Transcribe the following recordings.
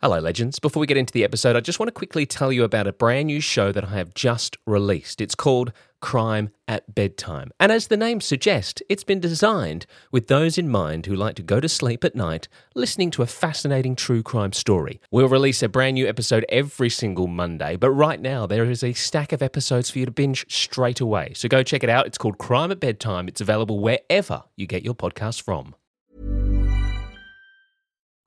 Hello, legends. Before we get into the episode, I just want to quickly tell you about a brand new show that I have just released. It's called Crime at Bedtime. And as the name suggests, it's been designed with those in mind who like to go to sleep at night listening to a fascinating true crime story. We'll release a brand new episode every single Monday, but right now there is a stack of episodes for you to binge straight away. So go check it out. It's called Crime at Bedtime. It's available wherever you get your podcasts from.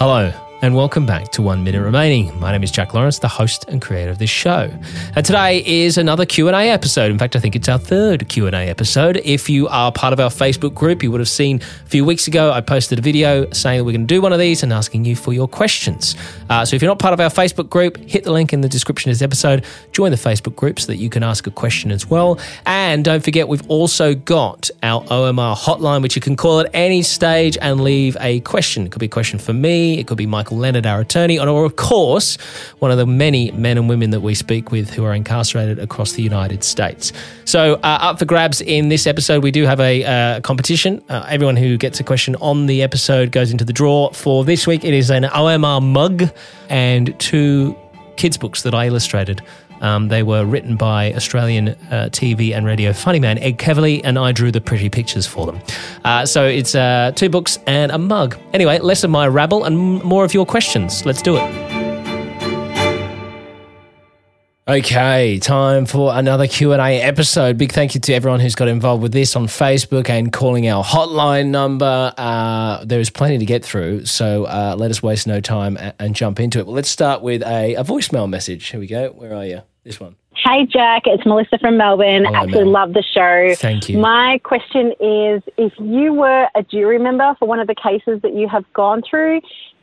Hello and welcome back to One Minute Remaining. My name is Jack Lawrence, the host and creator of this show. And today is another Q&A episode. In fact, I think it's our third Q&A episode. If you are part of our Facebook group, you would have seen a few weeks ago I posted a video saying that we're going to do one of these and asking you for your questions. Uh, so if you're not part of our Facebook group, hit the link in the description of this episode, join the Facebook group so that you can ask a question as well. And don't forget, we've also got our OMR hotline, which you can call at any stage and leave a question. It could be a question for me, it could be Michael Leonard, our attorney, or of course, one of the many men and women that we speak with who are incarcerated across the United States. So, uh, up for grabs in this episode, we do have a uh, competition. Uh, everyone who gets a question on the episode goes into the draw. For this week, it is an OMR mug and two kids' books that I illustrated. Um, they were written by Australian uh, TV and radio funny man Ed Kavalee, and I drew the pretty pictures for them. Uh, so it's uh, two books and a mug. Anyway, less of my rabble and more of your questions. Let's do it. Okay, time for another Q&A episode. Big thank you to everyone who's got involved with this on Facebook and calling our hotline number. Uh, there is plenty to get through, so uh, let us waste no time and, and jump into it. Well, let's start with a, a voicemail message. Here we go. Where are you? This one. Hey, Jack. It's Melissa from Melbourne. Hello, Absolutely Mel. love the show. Thank you. My question is if you were a jury member for one of the cases that you have gone through,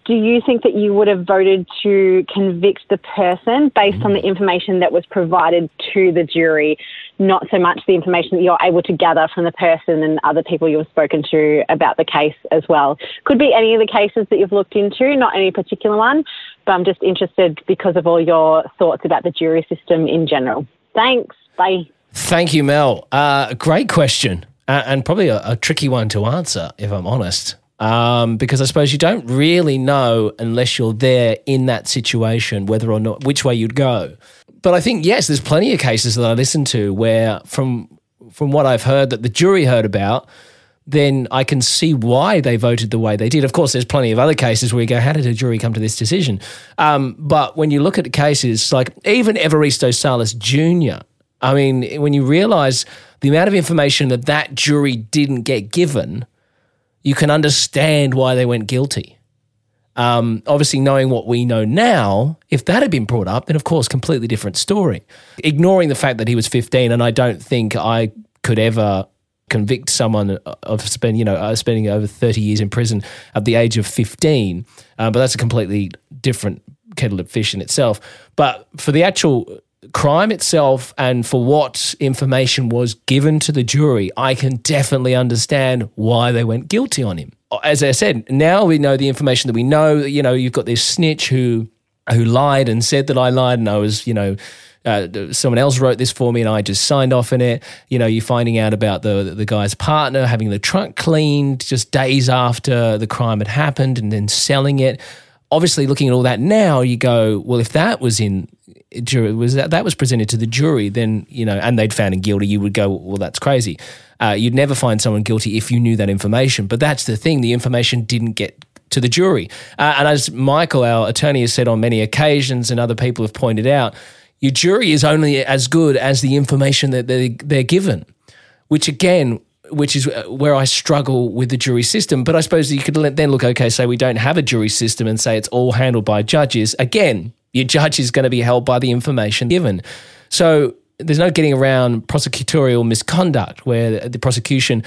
do you think that you would have voted to convict the person based on the information that was provided to the jury, not so much the information that you're able to gather from the person and other people you've spoken to about the case as well? Could be any of the cases that you've looked into, not any particular one, but I'm just interested because of all your thoughts about the jury system in general. Thanks. Bye. Thank you, Mel. Uh, great question, uh, and probably a, a tricky one to answer, if I'm honest um, because I suppose you don't really know unless you're there in that situation whether or not which way you'd go. But I think yes, there's plenty of cases that I listen to where from from what I've heard that the jury heard about, then I can see why they voted the way they did. Of course, there's plenty of other cases where you go, how did a jury come to this decision? Um, but when you look at cases like even Evaristo Salas Jr., I mean, when you realize the amount of information that that jury didn't get given – you can understand why they went guilty. Um, obviously, knowing what we know now, if that had been brought up, then of course, completely different story. Ignoring the fact that he was 15, and I don't think I could ever convict someone of spend, you know, uh, spending over 30 years in prison at the age of 15. Uh, but that's a completely different kettle of fish in itself. But for the actual crime itself and for what information was given to the jury, I can definitely understand why they went guilty on him. As I said, now we know the information that we know. You know, you've got this snitch who who lied and said that I lied and I was, you know, uh, someone else wrote this for me and I just signed off in it. You know, you're finding out about the the guy's partner having the trunk cleaned just days after the crime had happened and then selling it. Obviously, looking at all that now, you go, well, if that was in jury was that that was presented to the jury, then you know, and they'd found him guilty, you would go, well, that's crazy. Uh, you'd never find someone guilty if you knew that information. But that's the thing: the information didn't get to the jury. Uh, and as Michael, our attorney, has said on many occasions, and other people have pointed out, your jury is only as good as the information that they, they're given, which again, which is where I struggle with the jury system. But I suppose you could then look, okay, say we don't have a jury system and say it's all handled by judges. Again, your judge is going to be held by the information given. So there's no getting around prosecutorial misconduct where the prosecution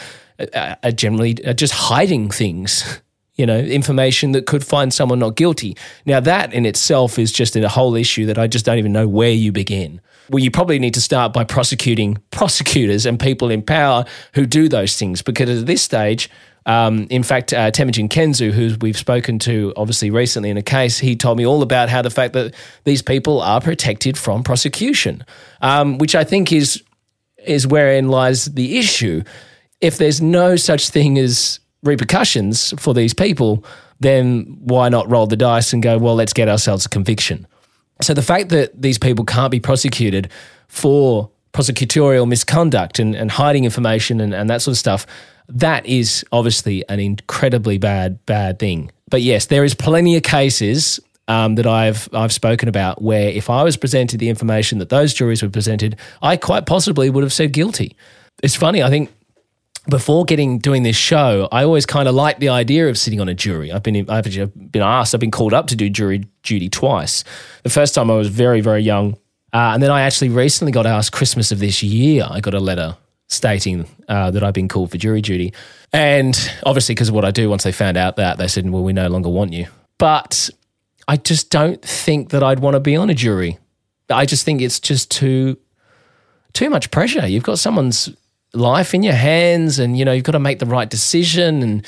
uh, are generally just hiding things you know, information that could find someone not guilty. Now, that in itself is just a whole issue that I just don't even know where you begin. Well, you probably need to start by prosecuting prosecutors and people in power who do those things, because at this stage, um, in fact, uh, Temujin Kensu, who we've spoken to obviously recently in a case, he told me all about how the fact that these people are protected from prosecution, um, which I think is is wherein lies the issue. If there's no such thing as repercussions for these people, then why not roll the dice and go, well, let's get ourselves a conviction? So the fact that these people can't be prosecuted for prosecutorial misconduct and, and hiding information and, and that sort of stuff, that is obviously an incredibly bad, bad thing. But yes, there is plenty of cases um, that I've I've spoken about where if I was presented the information that those juries were presented, I quite possibly would have said guilty. It's funny. I think before getting doing this show, I always kind of liked the idea of sitting on a jury. I've been I've been asked, I've been called up to do jury duty twice. The first time I was very very young, uh, and then I actually recently got asked Christmas of this year. I got a letter stating uh, that I've been called for jury duty, and obviously because of what I do, once they found out that they said, "Well, we no longer want you." But I just don't think that I'd want to be on a jury. I just think it's just too too much pressure. You've got someone's life in your hands and you know you've got to make the right decision and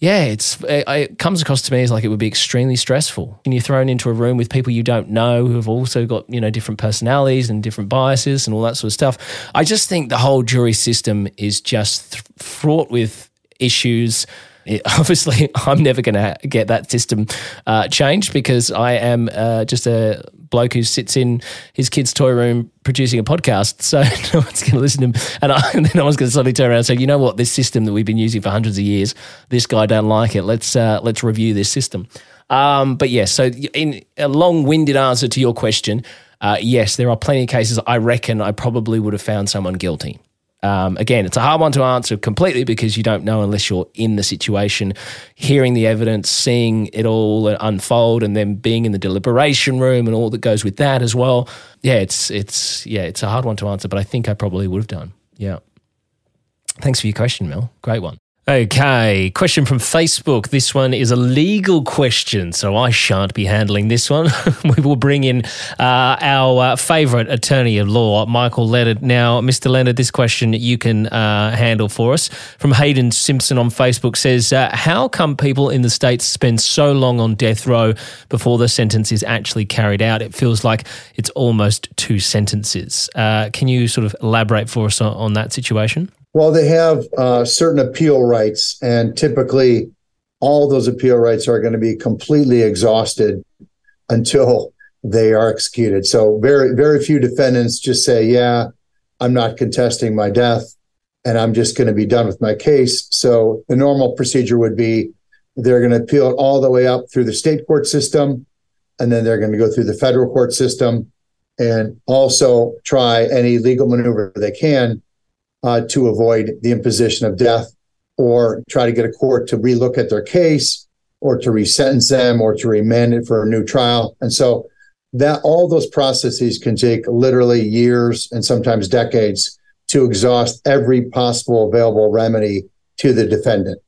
yeah it's it, it, comes across to me as like it would be extremely stressful. And you're thrown into a room with people you don't know who have also got you know different personalities and different biases and all that sort of stuff. I just think the whole jury system is just th- fraught with issues it, obviously i'm never going to get that system uh, changed because i am uh, just a bloke who sits in his kid's toy room producing a podcast. So no one's going to listen to him. And, I, and then no one's going to suddenly turn around and say, you know what, this system that we've been using for hundreds of years, this guy don't like it. Let's, uh, let's review this system. Um, but yes, so in a long winded answer to your question, uh, yes, there are plenty of cases I reckon I probably would have found someone guilty. Um, again, it's a hard one to answer completely because you don't know unless you're in the situation, hearing the evidence, seeing it all unfold, and then being in the deliberation room and all that goes with that as well. Yeah, it's it's yeah, it's a hard one to answer, but I think I probably would have done. Yeah. Thanks for your question, Mel. Great one. Okay, question from Facebook. This one is a legal question, so I shan't be handling this one. we will bring in uh, our uh, favourite attorney of law, Michael Leonard. Now, Mr. Leonard, this question you can uh, handle for us. From Hayden Simpson on Facebook says, uh, How come people in the States spend so long on death row before the sentence is actually carried out? It feels like it's almost two sentences. Uh, can you sort of elaborate for us on, on that situation? Well, they have uh, certain appeal rights, and typically all those appeal rights are going to be completely exhausted until they are executed. So very, very few defendants just say, yeah, I'm not contesting my death and I'm just going to be done with my case. So the normal procedure would be they're going to appeal it all the way up through the state court system, and then they're going to go through the federal court system and also try any legal maneuver they can uh, to avoid the imposition of death or try to get a court to relook at their case or to resentence them or to remand it for a new trial. And so that all those processes can take literally years and sometimes decades to exhaust every possible available remedy to the defendant.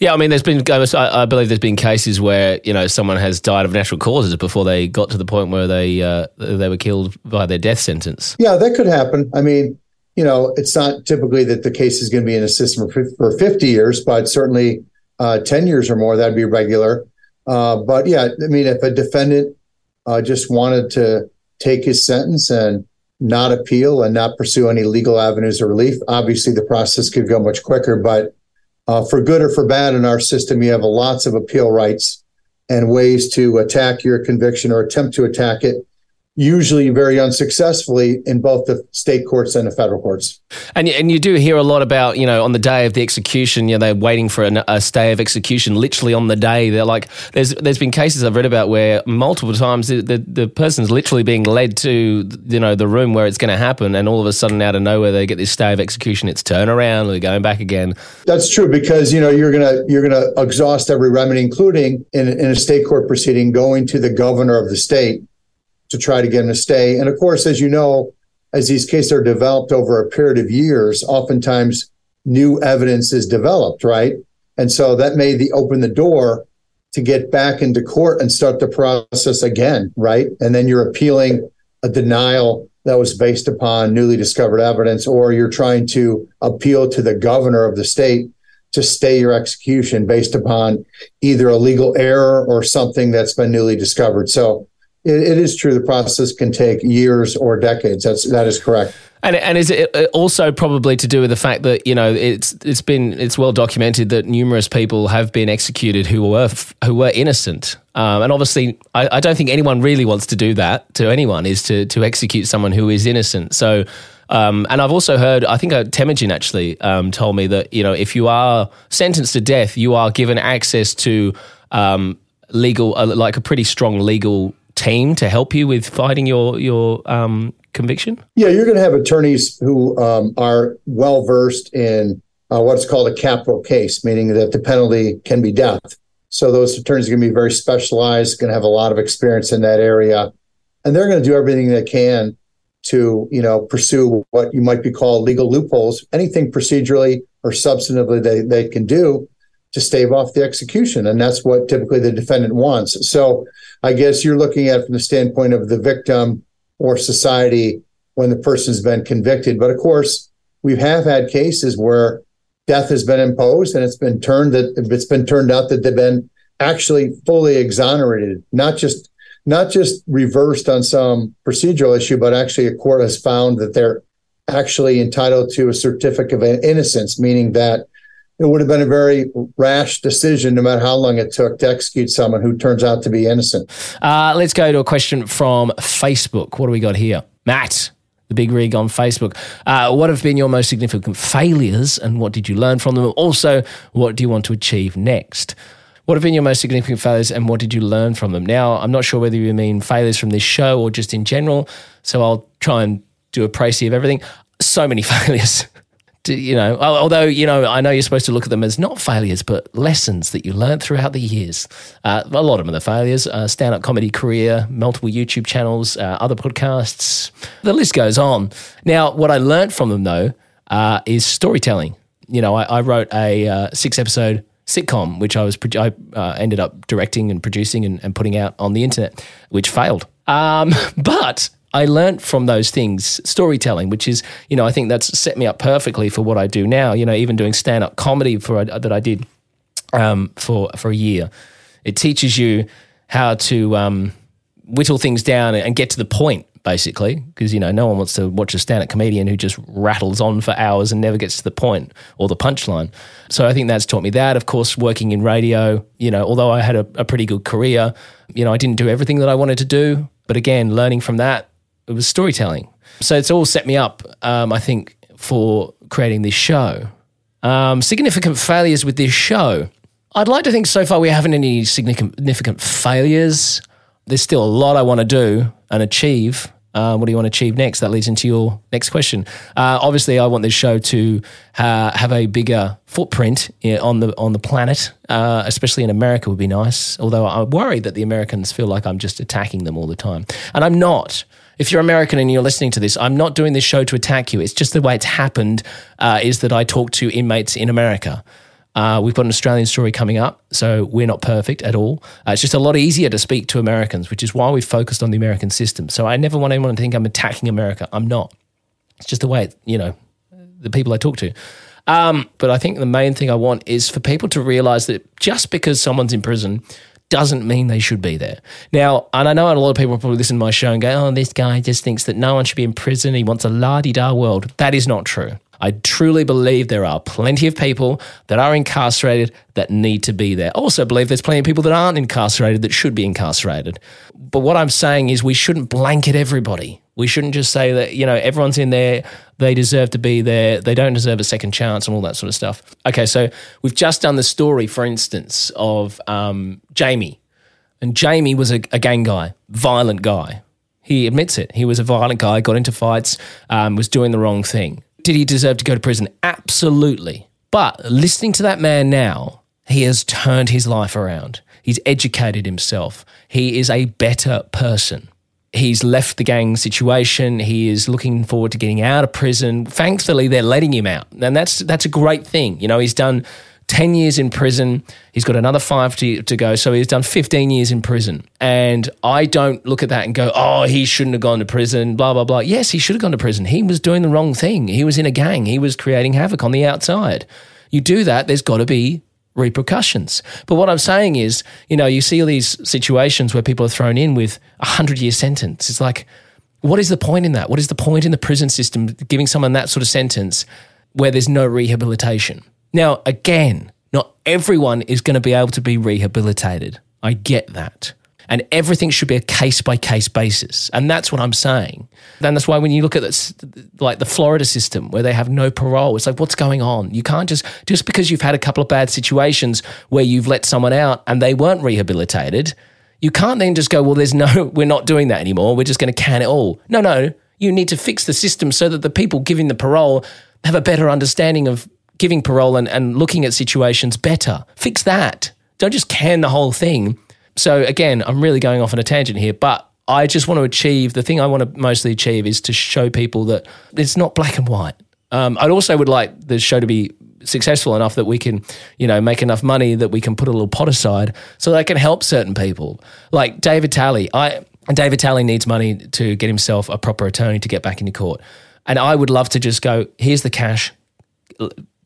Yeah, I mean, there's been, I believe there's been cases where you know someone has died of natural causes before they got to the point where they uh, they were killed by their death sentence. Yeah, that could happen. I mean, you know, it's not typically that the case is going to be in a system for, 50 years, but certainly uh, 10 years or more, that'd be regular. Uh, but yeah, I mean, if a defendant uh, just wanted to take his sentence and not appeal and not pursue any legal avenues of relief. Obviously, the process could go much quicker, but uh, for good or for bad in our system, you have lots of appeal rights and ways to attack your conviction or attempt to attack it usually very unsuccessfully in both the state courts and the federal courts. And and you do hear a lot about you know on the day of the execution, you know they're waiting for an, a stay of execution. Literally on the day, they're like there's there's been cases I've read about where multiple times the the, the person's literally being led to you know the room where it's going to happen, and all of a sudden out of nowhere they get this stay of execution. It's turn around, they're going back again. That's true because you know you're gonna you're gonna exhaust every remedy, including in in a state court proceeding, going to the governor of the state to try to get him to stay. And of course, as you know, as these cases are developed over a period of years, oftentimes new evidence is developed, right? And so that may the, open the door to get back into court and start the process again, right? And then you're appealing a denial that was based upon newly discovered evidence, or you're trying to appeal to the governor of the state to stay your execution based upon either a legal error or something that's been newly discovered. So it, it is true the process can take years or decades. That's that is correct. And, and is it also probably to do with the fact that you know it's it's been it's well documented that numerous people have been executed who were who were innocent, um, and obviously I, I, don't think anyone really wants to do that to anyone is to to execute someone who is innocent. So. Um, and I've also heard, I think uh, Temujin actually um, told me that you know if you are sentenced to death, you are given access to um, legal, uh, like a pretty strong legal team to help you with fighting your your um, conviction? Yeah, you're going to have attorneys who um, are well versed in uh, what's called a capital case, meaning that the penalty can be death. So those attorneys are going to be very specialized, going to have a lot of experience in that area, and they're going to do everything they can to you know pursue what you might be called legal loopholes, anything procedurally or substantively they, they can do to stave off the execution. And that's what typically the defendant wants. So I guess you're looking at from the standpoint of the victim or society when the person's been convicted. But of course, we have had cases where death has been imposed and it's been turned that it's been turned out that they've been actually fully exonerated, not just not just reversed on some procedural issue, but actually a court has found that they're actually entitled to a certificate of innocence, meaning that it would have been a very rash decision, no matter how long it took to execute someone who turns out to be innocent. Uh, let's go to a question from Facebook. What do we got here? Matt, the big rig on Facebook. Uh, what have been your most significant failures and what did you learn from them? Also, what do you want to achieve next? What have been your most significant failures and what did you learn from them? Now, I'm not sure whether you mean failures from this show or just in general, so I'll try and do a précis of everything. So many failures to, you know, although, you know, I know you're supposed to look at them as not failures, but lessons that you learned throughout the years. Uh, a lot of them are the failures uh, stand up comedy career, multiple YouTube channels, uh, other podcasts. The list goes on. Now, what I learned from them, though, uh, is storytelling. You know, I, I wrote a uh, six episode sitcom, which I was I uh, ended up directing and producing and, and, putting out on the internet, which failed. Um, but I learned from those things storytelling, which is, you know, I think that's set me up perfectly for what I do now. You know, even doing stand up comedy for uh, that I did um, for for a year, it teaches you how to um, whittle things down and get to the point, basically, because you know no one wants to watch a stand up comedian who just rattles on for hours and never gets to the point or the punchline. So I think that's taught me that. Of course, working in radio, you know, although I had a, a pretty good career, you know, I didn't do everything that I wanted to do. But again, learning from that it was storytelling. So it's all set me up, um, I think, for creating this show. Um, significant failures with this show. I'd like to think so far we haven't any significant failures. There's still a lot I want to do and achieve. Uh, what do you want to achieve next? That leads into your next question. Uh, obviously, I want this show to have a bigger footprint on the on the planet, uh, especially in America would be nice. Although I'm worried that the Americans feel like I'm just attacking them all the time, and I'm not if you're American and you're listening to this, I'm not doing this show to attack you. It's just the way it's happened uh, is that I talk to inmates in America. Uh, we've got an Australian story coming up, so we're not perfect at all. Uh, it's just a lot easier to speak to Americans, which is why we've focused on the American system. So I never want anyone to think I'm attacking America. I'm not. It's just the way, you know, the people I talk to. Um, but I think the main thing I want is for people to realize that just because someone's in prison doesn't mean they should be there. Now, and I know a lot of people probably listen to my show and go, oh, this guy just thinks that no one should be in prison. He wants a la di da world. That is not true. I truly believe there are plenty of people that are incarcerated that need to be there. I also believe there's plenty of people that aren't incarcerated that should be incarcerated. But what I'm saying is we shouldn't blanket everybody. We shouldn't just say that, you know, everyone's in there, they deserve to be there, they don't deserve a second chance and all that sort of stuff. Okay, so we've just done the story, for instance, of um, Jamie. And Jamie was a, a, gang guy, violent guy. He admits it. He was a violent guy, got into fights, um, was doing the wrong thing. Did he deserve to go to prison? Absolutely. But listening to that man now, he has turned his life around. He's educated himself. He is a better person he's left the gang situation. He is looking forward to getting out of prison. Thankfully, they're letting him out, and that's that's a great thing. You know, he's done. 10 years in prison. He's got another five to, to go. So he's done 15 years in prison. And I don't look at that and go, oh, he shouldn't have gone to prison, blah, blah, blah. Yes, he should have gone to prison. He was doing the wrong thing. He was in a gang, he was creating havoc on the outside. You do that, there's got to be repercussions. But what I'm saying is, you know, you see all these situations where people are thrown in with a hundred year sentence. It's like, what is the point in that? What is the point in the prison system giving someone that sort of sentence where there's no rehabilitation? Now, again, not everyone is going to be able to be rehabilitated. I get that and everything should be a case by case basis. And that's what I'm saying. And that's why when you look at this, like the Florida system where they have no parole, it's like, what's going on? You can't just, just because you've had a couple of bad situations where you've let someone out and they weren't rehabilitated, you can't then just go, well, there's no, we're not doing that anymore. We're just going to can it all. No, no. You need to fix the system so that the people giving the parole have a better understanding of giving parole and, and looking at situations better. Fix that. Don't just can the whole thing so again, I'm really going off on a tangent here, but I just want to achieve the thing I want to mostly achieve is to show people that it's not black and white. Um, I also would like the show to be successful enough that we can, you know, make enough money that we can put a little pot aside so that I can help certain people. Like David Talley, I David Talley needs money to get himself a proper attorney to get back into court. And I would love to just go, here's the cash,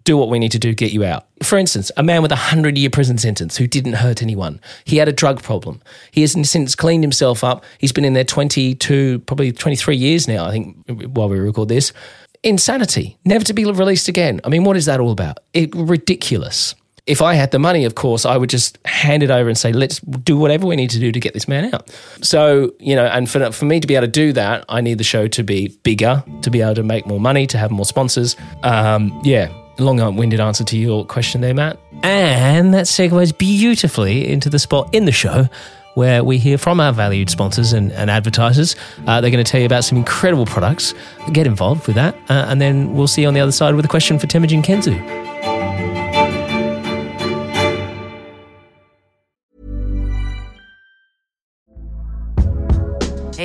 do what we need to do, to get you out. For instance, a man with a 100 year prison sentence who didn't hurt anyone. He had a drug problem. He has since cleaned himself up. He's been in there 22, probably 23 years now, I think, while we record this. Insanity, never to be released again. I mean, what is that all about? It, ridiculous. If I had the money, of course, I would just hand it over and say, let's do whatever we need to do to get this man out. So, you know, and for, for me to be able to do that, I need the show to be bigger, to be able to make more money, to have more sponsors. Um, yeah, long winded answer to your question there, Matt. And that segues beautifully into the spot in the show where we hear from our valued sponsors and, and advertisers. Uh, they're going to tell you about some incredible products. Get involved with that. Uh, and then we'll see you on the other side with a question for Temujin Kensu.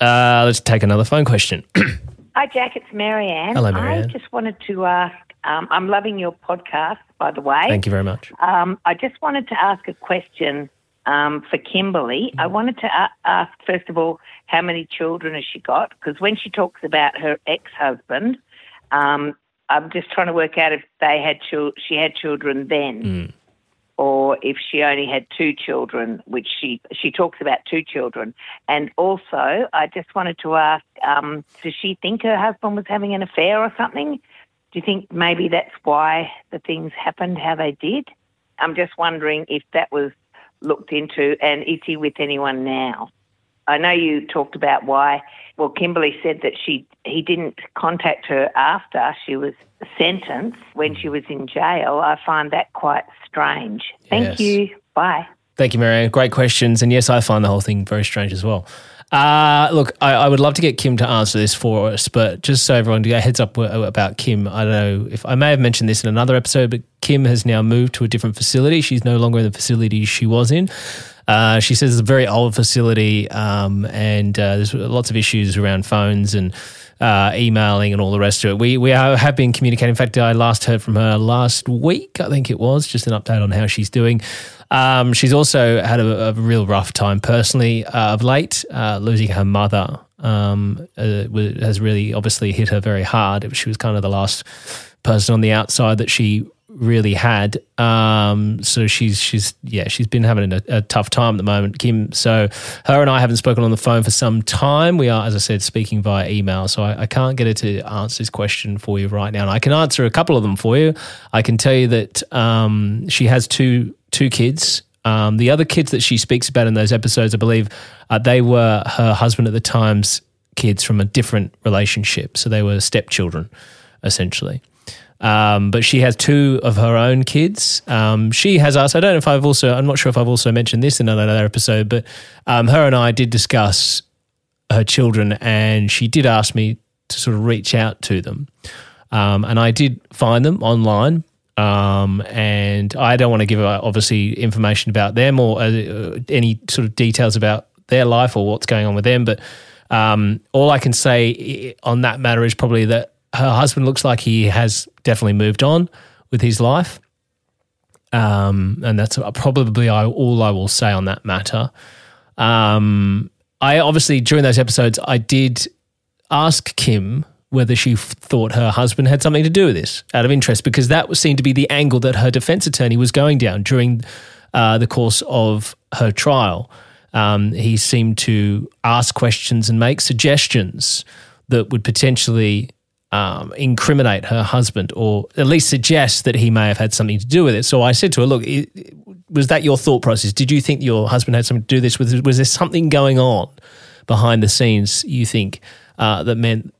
Uh, let's take another phone question. Hi, Jack. It's Marianne. Hello, Marianne. I just wanted to ask. Um, I'm loving your podcast, by the way. Thank you very much. Um, I just wanted to ask a question um, for Kimberly. I wanted to a- ask, first of all, how many children has she got? Because when she talks about her ex-husband, um, I'm just trying to work out if they had she had children then, or if she only had two children, which she she talks about two children. And also, I just wanted to ask, um, does she think her husband was having an affair or something? Do you think maybe that's why the things happened how they did? I'm just wondering if that was looked into, and is he with anyone now? I know you talked about why. Well, Kimberly said that she he didn't contact her after she was sentenced when she was in jail. I find that quite strange. Yes. Thank you. Bye. Thank you, Marianne. Great questions. And yes, I find the whole thing very strange as well. Uh, look, I, I would love to get Kim to answer this for us, but just so everyone to get a heads up about Kim, I don't know if I may have mentioned this in another episode, but Kim has now moved to a different facility. She's no longer in the facility she was in. Uh, she says it's a very old facility, um, and uh, there's lots of issues around phones and uh, emailing and all the rest of it. We we are, have been communicating. In fact, I last heard from her last week, I think it was, just an update on how she's doing. Um, she's also had a, a real rough time personally uh, of late, uh, losing her mother. Um, uh, has really obviously hit her very hard. She was kind of the last person on the outside that she really had. Um, so she's she's yeah she's been having a, a tough time at the moment, Kim. So her and I haven't spoken on the phone for some time. We are, as I said, speaking via email. So I, I can't get her to answer this question for you right now. And I can answer a couple of them for you. I can tell you that um, she has two two kids. Um, the other kids that she speaks about in those episodes, I believe, uh, they were her husband at the time's kids from a different relationship. So they were stepchildren, essentially. Um, but she has two of her own kids. Um, she has asked, I don't know if I've also, I'm not sure if I've also mentioned this in another episode, but um, her and I did discuss her children, and she did ask me to sort of reach out to them. Um, and I did find them online. Um, and I don't want to give uh, obviously information about them or uh, any sort of details about their life or what's going on with them. But um, all I can say on that matter is probably that her husband looks like he has definitely moved on with his life. Um, and that's probably all I will say on that matter. Um, I obviously, during those episodes, I did ask Kim whether she thought her husband had something to do with this out of interest, because that was- seemed to be the angle that her defense attorney was going down during uh, the course of her trial. Um, he seemed to ask questions and make suggestions that would potentially um, incriminate her husband or at least suggest that he may have had something to do with it. So I said to her, Look, i- was that your thought process? Did you think your husband had something to do with this? Was, was there something going on behind the scenes, you think, uh, that meant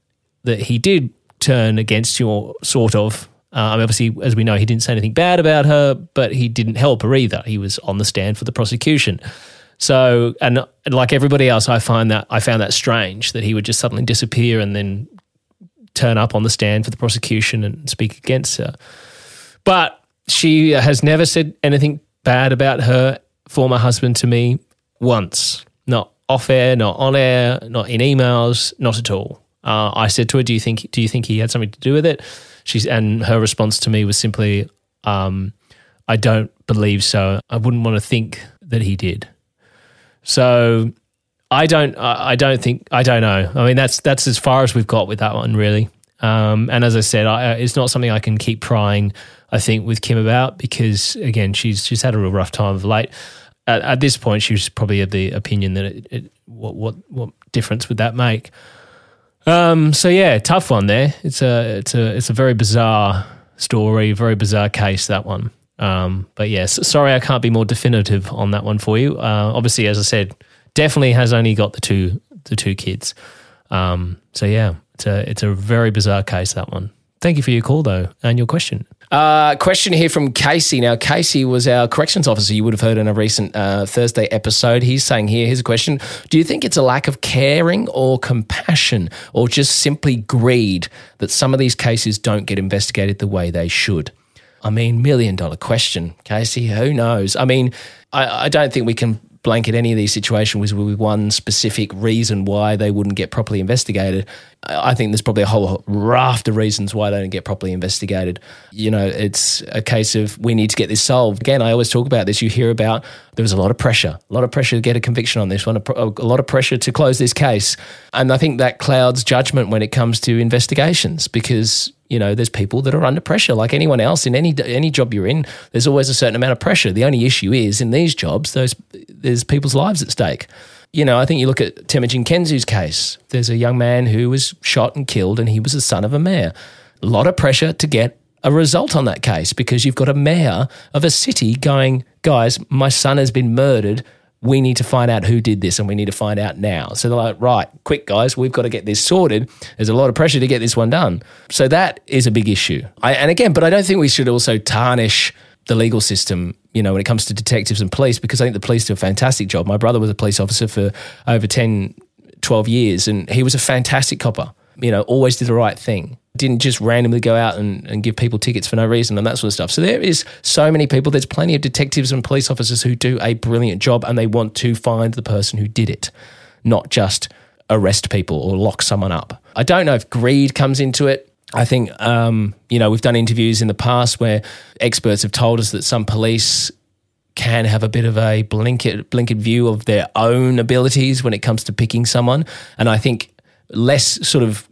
that he did turn against you, or sort of? Uh, I mean, obviously, as we know, he didn't say anything bad about her, but he didn't help her either. He was on the stand for the prosecution. So, and like everybody else, I find that I found that strange that he would just suddenly disappear and then turn up on the stand for the prosecution and speak against her. But she has never said anything bad about her former husband to me once. Not off air, not on air, not in emails, not at all. Uh, I said to her, "Do you think? Do you think he had something to do with it?" She's and her response to me was simply, um, "I don't believe so. I wouldn't want to think that he did." So I don't. I don't think. I don't know. I mean, that's that's as far as we've got with that one, really. Um, and as I said, I, it's not something I can keep prying. I think with Kim about because again, she's she's had a real rough time of late. At, at this point, she was probably of the opinion that it, it, what what what difference would that make? Um, so yeah, tough one there. It's a it's a it's a very bizarre story, very bizarre case that one. Um, but yes, sorry I can't be more definitive on that one for you. Uh, obviously, as I said, definitely has only got the two the two kids. Um, so yeah, it's a it's a very bizarre case that one. Thank you for your call though and your question. Uh, question here from Casey. Now, Casey was our corrections officer. You would have heard in a recent uh, Thursday episode. He's saying here, here's a question Do you think it's a lack of caring or compassion or just simply greed that some of these cases don't get investigated the way they should? I mean, million dollar question, Casey. Who knows? I mean, I, I don't think we can blanket any of these situations with one specific reason why they wouldn't get properly investigated. I think there's probably a whole raft of reasons why they don't get properly investigated. You know, it's a case of we need to get this solved. Again, I always talk about this. You hear about there was a lot of pressure, a lot of pressure to get a conviction on this one, a lot of pressure to close this case. And I think that clouds judgment when it comes to investigations because you know there's people that are under pressure like anyone else in any any job you're in there's always a certain amount of pressure the only issue is in these jobs those there's people's lives at stake you know i think you look at Temujin Kensu's case there's a young man who was shot and killed and he was the son of a mayor a lot of pressure to get a result on that case because you've got a mayor of a city going guys my son has been murdered we need to find out who did this and we need to find out now. So they're like, right, quick, guys, we've got to get this sorted. There's a lot of pressure to get this one done. So that is a big issue. I, and again, but I don't think we should also tarnish the legal system, you know, when it comes to detectives and police, because I think the police do a fantastic job. My brother was a police officer for over 10, 12 years, and he was a fantastic copper, you know, always did the right thing didn't just randomly go out and, and give people tickets for no reason and that sort of stuff. So there is so many people. There's plenty of detectives and police officers who do a brilliant job and they want to find the person who did it, not just arrest people or lock someone up. I don't know if greed comes into it. I think, um, you know, we've done interviews in the past where experts have told us that some police can have a bit of a blinkered, blinkered view of their own abilities when it comes to picking someone. And I think less sort of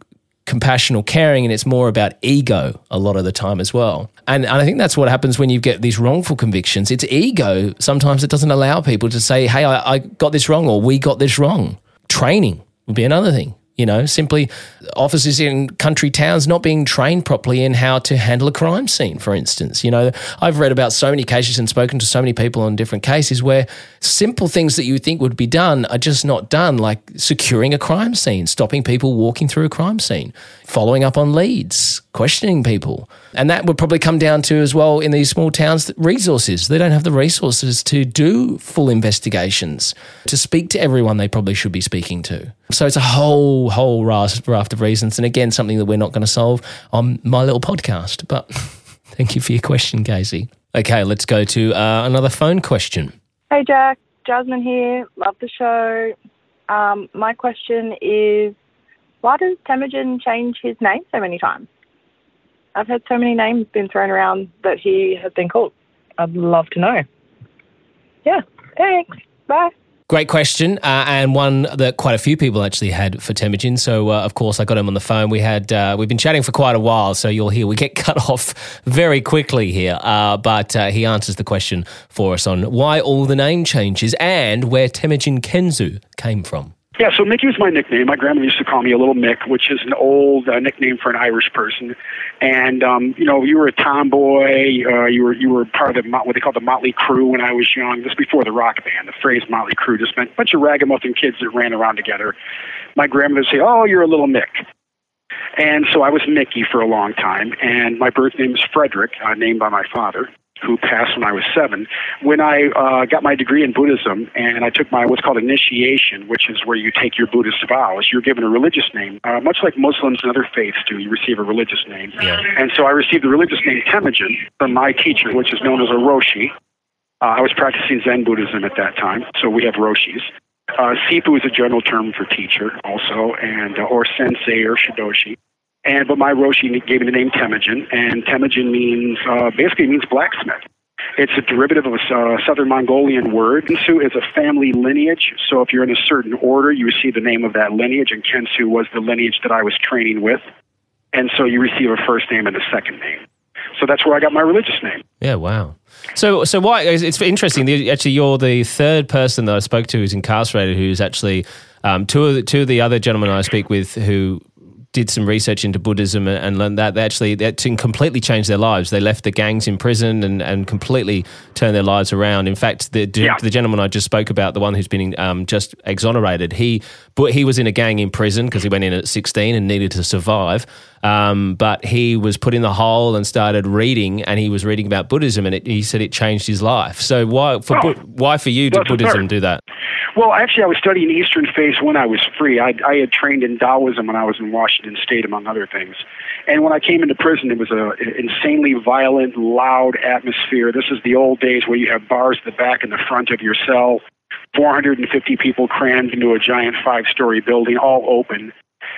compassion or caring and it's more about ego a lot of the time as well. And, and I think that's what happens when you get these wrongful convictions. It's ego. Sometimes it doesn't allow people to say, hey, I, I got this wrong or we got this wrong. Training would be another thing. You know, simply officers in country towns not being trained properly in how to handle a crime scene, for instance. You know, I've read about so many cases and spoken to so many people on different cases where simple things that you think would be done are just not done, like securing a crime scene, stopping people walking through a crime scene, following up on leads, questioning people. And that would probably come down to as well in these small towns resources. They don't have the resources to do full investigations, to speak to everyone they probably should be speaking to. So it's a whole, whole raft, of reasons. And again, something that we're not going to solve on my little podcast. But thank you for your question, Casey. Okay, let's go to uh, another phone question. Hey, Jack. Jasmine here. Love the show. Um, my question is why does Temujin change his name so many times? I've had so many names been thrown around that he has been called. I'd love to know. Yeah, thanks. Bye. Great question, uh, and one that quite a few people actually had for Temujin. So, uh, of course, I got him on the phone. We had uh, we've been chatting for quite a while, so you'll hear we get cut off very quickly here. Uh, but uh, he answers the question for us on why all the name changes and where Temujin Kensu came from. Yeah, so Mickey was my nickname. My grandma used to call me a little Mick, which is an old uh, nickname for an Irish person. And um, you know, you were a tomboy. Uh, you were you were part of the what they called the Motley Crew when I was young. This before the rock band. The phrase Motley Crew just meant a bunch of ragamuffin kids that ran around together. My grandmother would say, "Oh, you're a little Mick." And so I was Mickey for a long time. And my birth name is Frederick, uh, named by my father who passed when I was seven, when I uh, got my degree in Buddhism and I took my what's called initiation, which is where you take your Buddhist vows, you're given a religious name, uh, much like Muslims and other faiths do. You receive a religious name, yeah. and so I received the religious name Temujin from my teacher, which is known as a Roshi. Uh, I was practicing Zen Buddhism at that time, so we have Roshis. Uh, Sifu is a general term for teacher, also, and uh, or sensei or shidoshi. And but my Roshi gave me the name Temujin, and Temujin means uh, basically means blacksmith. It's a derivative of a uh, southern Mongolian word. Kensu is a family lineage, so if you're in a certain order, you receive the name of that lineage, and Kensu was the lineage that I was training with. And so you receive a first name and a second name. So that's where I got my religious name. Yeah, wow. So, so why? It's interesting. Actually, you're the third person that I spoke to who's incarcerated, who's actually um, two of the, two of the other gentlemen I speak with who did some research into Buddhism and, learned that they actually that completely changed their lives. They left the gangs in prison and, and completely turned their lives around. In fact, the Yeah. the gentleman I just spoke about, the one who's been um, just exonerated, he but he was in a gang in prison because he went in at 16 and needed to survive. Um, but he was put in the hole and started reading, and he was reading about Buddhism, and it, he said it changed his life. So why for Oh, Bu- why for you did Buddhism do that? Well, actually, I was studying Eastern faiths when I was free. I, I had trained in Taoism when I was in Washington State, among other things. And when I came into prison, it was a an insanely violent, loud atmosphere. This is the old days where you have bars at the back and the front of your cell, 450 people crammed into a giant five-story building, all open.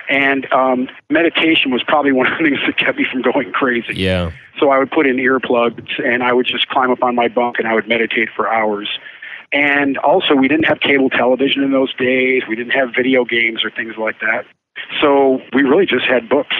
And um, meditation was probably one of the things that kept me from going crazy. Yeah. So I would put in earplugs and I would just climb up on my bunk and I would meditate for hours. And also, we didn't have cable television in those days. We didn't have video games or things like that. So we really just had books.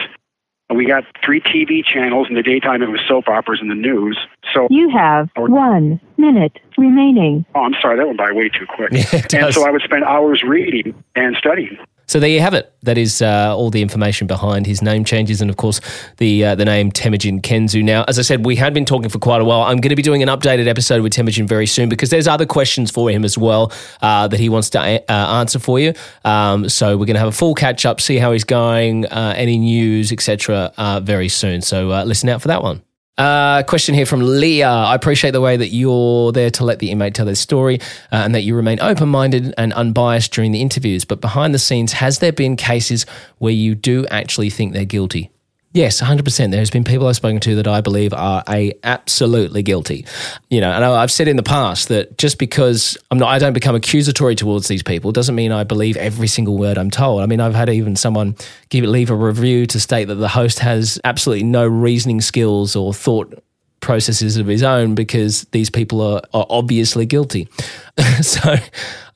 We got three TV channels. In the daytime, it was soap operas and the news. So, You have one minute remaining. oh, I'm sorry, that went by way too quick. Yeah, it and so I would spend hours reading and studying. So there you have it. That is uh, all the information behind his name changes, and of course the uh, the name Temujin Kensu. Now, as I said, we had been talking for quite a while. I'm going to be doing an updated episode with Temujin very soon because there's other questions for him as well uh, that he wants to a- uh, answer for you. Um, so we're going to have a full catch up, see how he's going, uh, any news, etc. Uh, very soon. So listen out for that one. Uh, question here from Leah. I appreciate the way that you're there to let the inmate tell their story uh, and that you remain open minded and unbiased during the interviews. But behind the scenes, has there been cases where you do actually think they're guilty? Yes, 100%. There's been people I've spoken to that I believe are a absolutely guilty. You know, and I've said in the past that just because I'm not, I don't become accusatory towards these people doesn't mean I believe every single word I'm told. I mean, I've had even someone give leave a review to state that the host has absolutely no reasoning skills or thought processes of his own because these people are, are obviously guilty. so,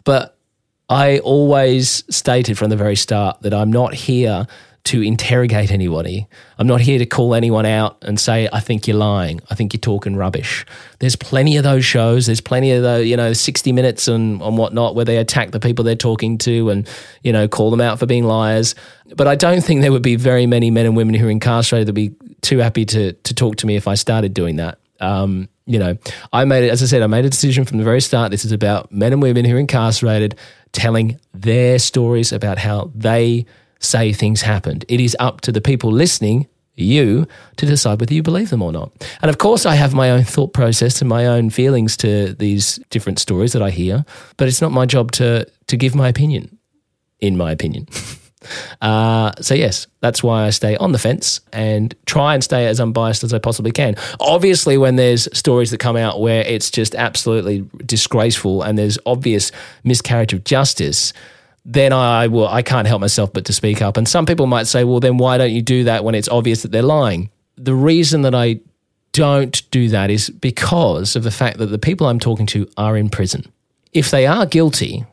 but I always stated from the very start that I'm not here to interrogate anybody. I'm not here to call anyone out and say, I think you're lying. I think you're talking rubbish. There's plenty of those shows. There's plenty of those, you know, 60 minutes and, and whatnot where they attack the people they're talking to and, you know, call them out for being liars. But I don't think there would be very many men and women who are incarcerated that would be too happy to, to talk to me if I started doing that. Um, you know, I made it, as I said, I made a decision from the very start. This is about men and women who are incarcerated telling their stories about how they say things happened. It is up to the people listening, you, to decide whether you believe them or not. And of course, I have my own thought process and my own feelings to these different stories that I hear, but it's not my job to, to give my opinion, in my opinion. Uh, so yes, that's why I stay on the fence and try and stay as unbiased as I possibly can. Obviously, when there's stories that come out where it's just absolutely disgraceful and there's obvious miscarriage of justice, then I will I can't help myself but to speak up. And some people might say, well, then why don't you do that when it's obvious that they're lying? The reason that I don't do that is because of the fact that the people I'm talking to are in prison. If they are guilty,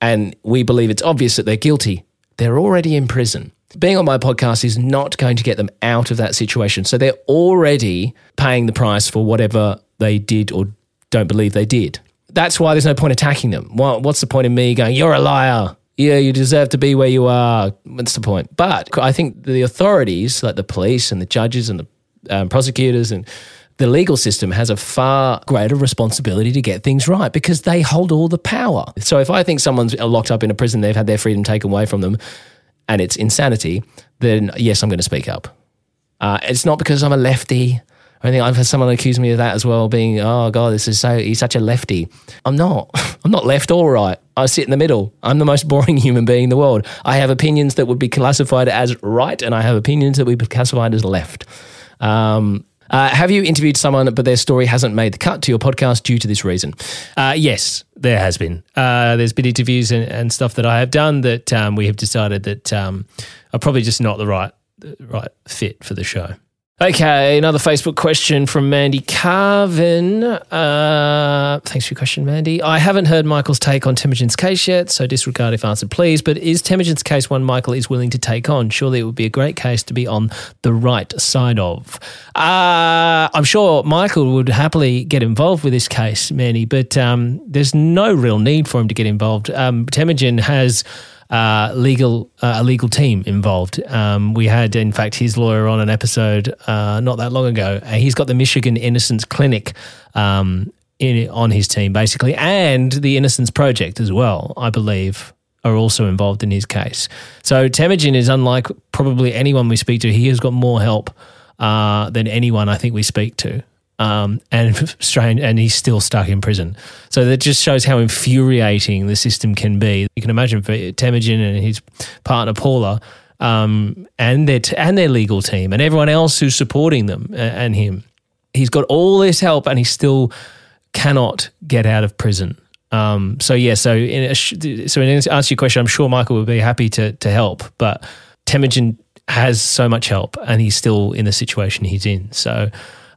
and we believe it's obvious that they're guilty, they're already in prison. Being on my podcast is not going to get them out of that situation. So they're already paying the price for whatever they did or don't believe they did. That's why there's no point attacking them. What's the point of me going, you're a liar? Yeah, you deserve to be where you are. What's the point? But I think the authorities, like the police and the judges and the um, prosecutors and the legal system has a far greater responsibility to get things right because they hold all the power. So if I think someone's locked up in a prison, they've had their freedom taken away from them, and it's insanity, then yes, I'm going to speak up. Uh, it's not because I'm a lefty or think I've had someone accuse me of that as well, being, oh God, this is so, he's such a lefty. I'm not. I'm not left or right. I sit in the middle. I'm the most boring human being in the world. I have opinions that would be classified as right, and I have opinions that would be classified as left. Um, uh, have you interviewed someone, but their story hasn't made the cut to your podcast due to this reason? Uh, yes, there has been. Uh, there's been interviews and, and stuff that I have done that um, we have decided that um, are probably just not the right the right fit for the show. Okay, another Facebook question from Mandy Carvin. Uh, thanks for your question, Mandy. I haven't heard Michael's take on Temujin's case yet, so disregard if answered, please. But is Temujin's case one Michael is willing to take on? Surely it would be a great case to be on the right side of. Uh, I'm sure Michael would happily get involved with this case, Mandy, but um, there's no real need for him to get involved. Um, Temujin has uh, legal uh, a legal team involved. Um, we had, in fact, his lawyer on an episode uh, not that long ago. Uh, he's got the Michigan Innocence Clinic um, in, on his team, basically, and the Innocence Project as well. I believe are also involved in his case. So Temujin is unlike probably anyone we speak to. He has got more help uh, than anyone I think we speak to. Um, and strange, and he's still stuck in prison. So that just shows how infuriating the system can be. You can imagine for Temujin and his partner Paula, um, and their t- and their legal team, and everyone else who's supporting them and, and him. He's got all this help, and he still cannot get out of prison. Um, so yeah, so in so in answer to your question, I'm sure Michael would be happy to to help, but Temujin has so much help, and he's still in the situation he's in. So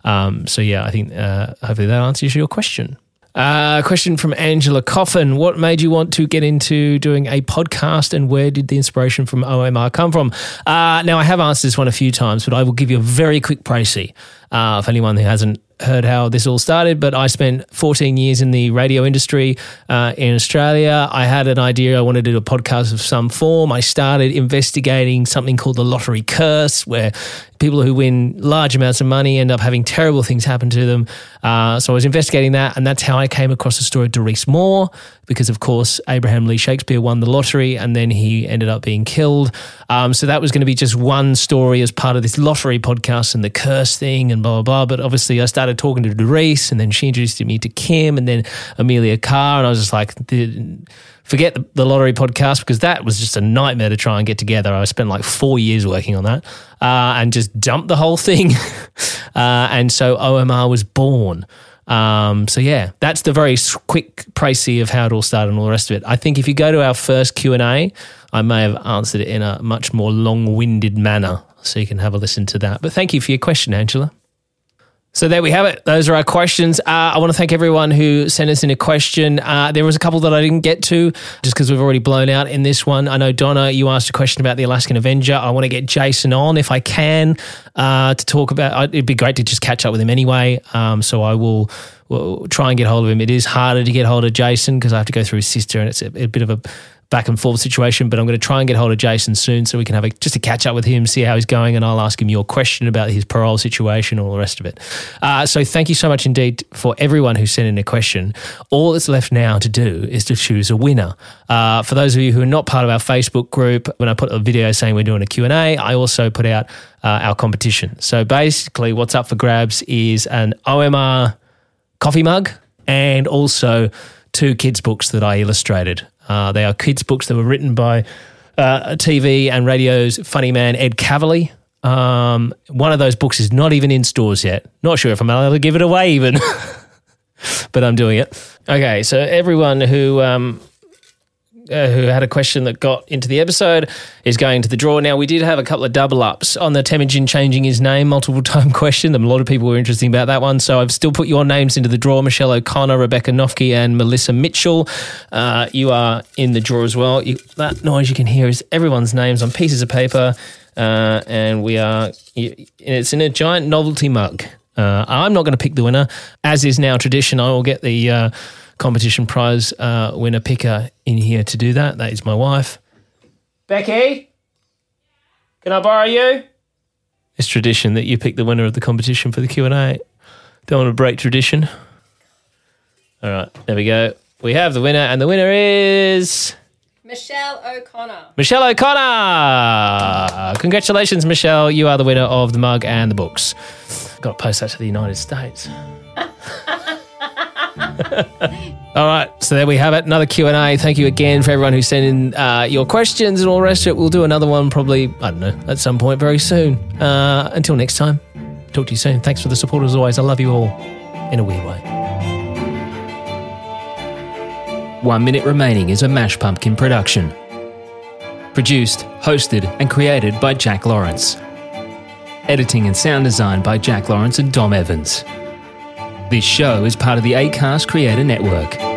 um, so yeah, I think uh, hopefully that answers your question. Uh, question from Angela Coffin. What made you want to get into doing a podcast and where did the inspiration from OMR come from? Uh, now, I have answered this one a few times, but I will give you a very quick précis uh, for anyone who hasn't heard how this all started, but I spent 14 years in the radio industry uh, in Australia. I had an idea I wanted to do a podcast of some form. I started investigating something called the lottery curse, where people who win large amounts of money end up having terrible things happen to them. Uh, so I was investigating that, and that's how I came across the story of Dorice Moore, because of course Abraham Lee Shakespeare won the lottery, and then he ended up being killed. Um, so that was going to be just one story as part of this lottery podcast and the curse thing and blah blah blah. But obviously, I started talking to Dorice, and then she introduced me to Kim, and then Amelia Carr, and I was just like forget the, the, lottery podcast because that was just a nightmare to try and get together. I spent like four years working on that uh, and just dumped the whole thing. uh, and so OMR was born. Um, so yeah, that's the very quick précis of how it all started and all the rest of it. I think if you go to our first Q and A, I may have answered it in a much more long-winded manner, so you can have a listen to that. But thank you for your question, Angela. So there we have it. Those are our questions. Uh, I want to thank everyone who sent us in a question. Uh, there was a couple that I didn't get to just because we've already blown out in this one. I know Donna, you asked a question about the Alaskan Avenger. I want to get Jason on if I can uh, to talk about. It'd be great to just catch up with him anyway. Um, so I will, will, try and get hold of him. It is harder to get hold of Jason because I have to go through his sister, and it's a, a bit of a back and forth situation, but I'm going to try and get hold of Jason soon so we can have a, just a catch up with him, see how he's going, and I'll ask him your question about his parole situation, all the rest of it. Uh, so thank you so much indeed for everyone who sent in a question. All that's left now to do is to choose a winner. Uh, for those of you who are not part of our Facebook group, when I put a video saying we're doing a Q&A, I also put out uh, our competition. So basically what's up for grabs is an OMR coffee mug and also two kids' books that I illustrated. Uh, they are kids' books that were written by uh, TV and radio's funny man Ed Kavalee. Um, one of those books is not even in stores yet. Not sure if I'm allowed to give it away even, but I'm doing it. Okay, so everyone who um, uh, who had a question that got into the episode is going to the draw. Now, we did have a couple of double ups on the Temujin changing his name multiple time question. A lot of people were interested about that one. So I've still put your names into the draw Michelle O'Connor, Rebecca Nofke, and Melissa Mitchell. Uh, you are in the draw as well. You, that noise you can hear is everyone's names on pieces of paper. Uh, and we are, it's in a giant novelty mug. Uh, I'm not going to pick the winner. As is now tradition, I will get the uh, competition prize uh, winner picker in here to do that. That is my wife. Becky, can I borrow you? It's tradition that you pick the winner of the competition for the Q and A. Don't want to break tradition. All right, there we go. We have the winner, and the winner is Michelle O'Connor. Michelle O'Connor. Congratulations, Michelle. You are the winner of the mug and the books. Got to post that to the United States. all right, so there we have it. Another Q and A. Thank you again for everyone who sent in uh, your questions and all the rest of it. We'll do another one probably I don't know at some point very soon. Uh, until next time, talk to you soon. Thanks for the support as always. I love you all in a weird way. One Minute Remaining is a Mash Pumpkin production. Produced, hosted, and created by Jack Lawrence. Editing and sound design by Jack Lawrence and Dom Evans. This show is part of the ACAST Creator Network.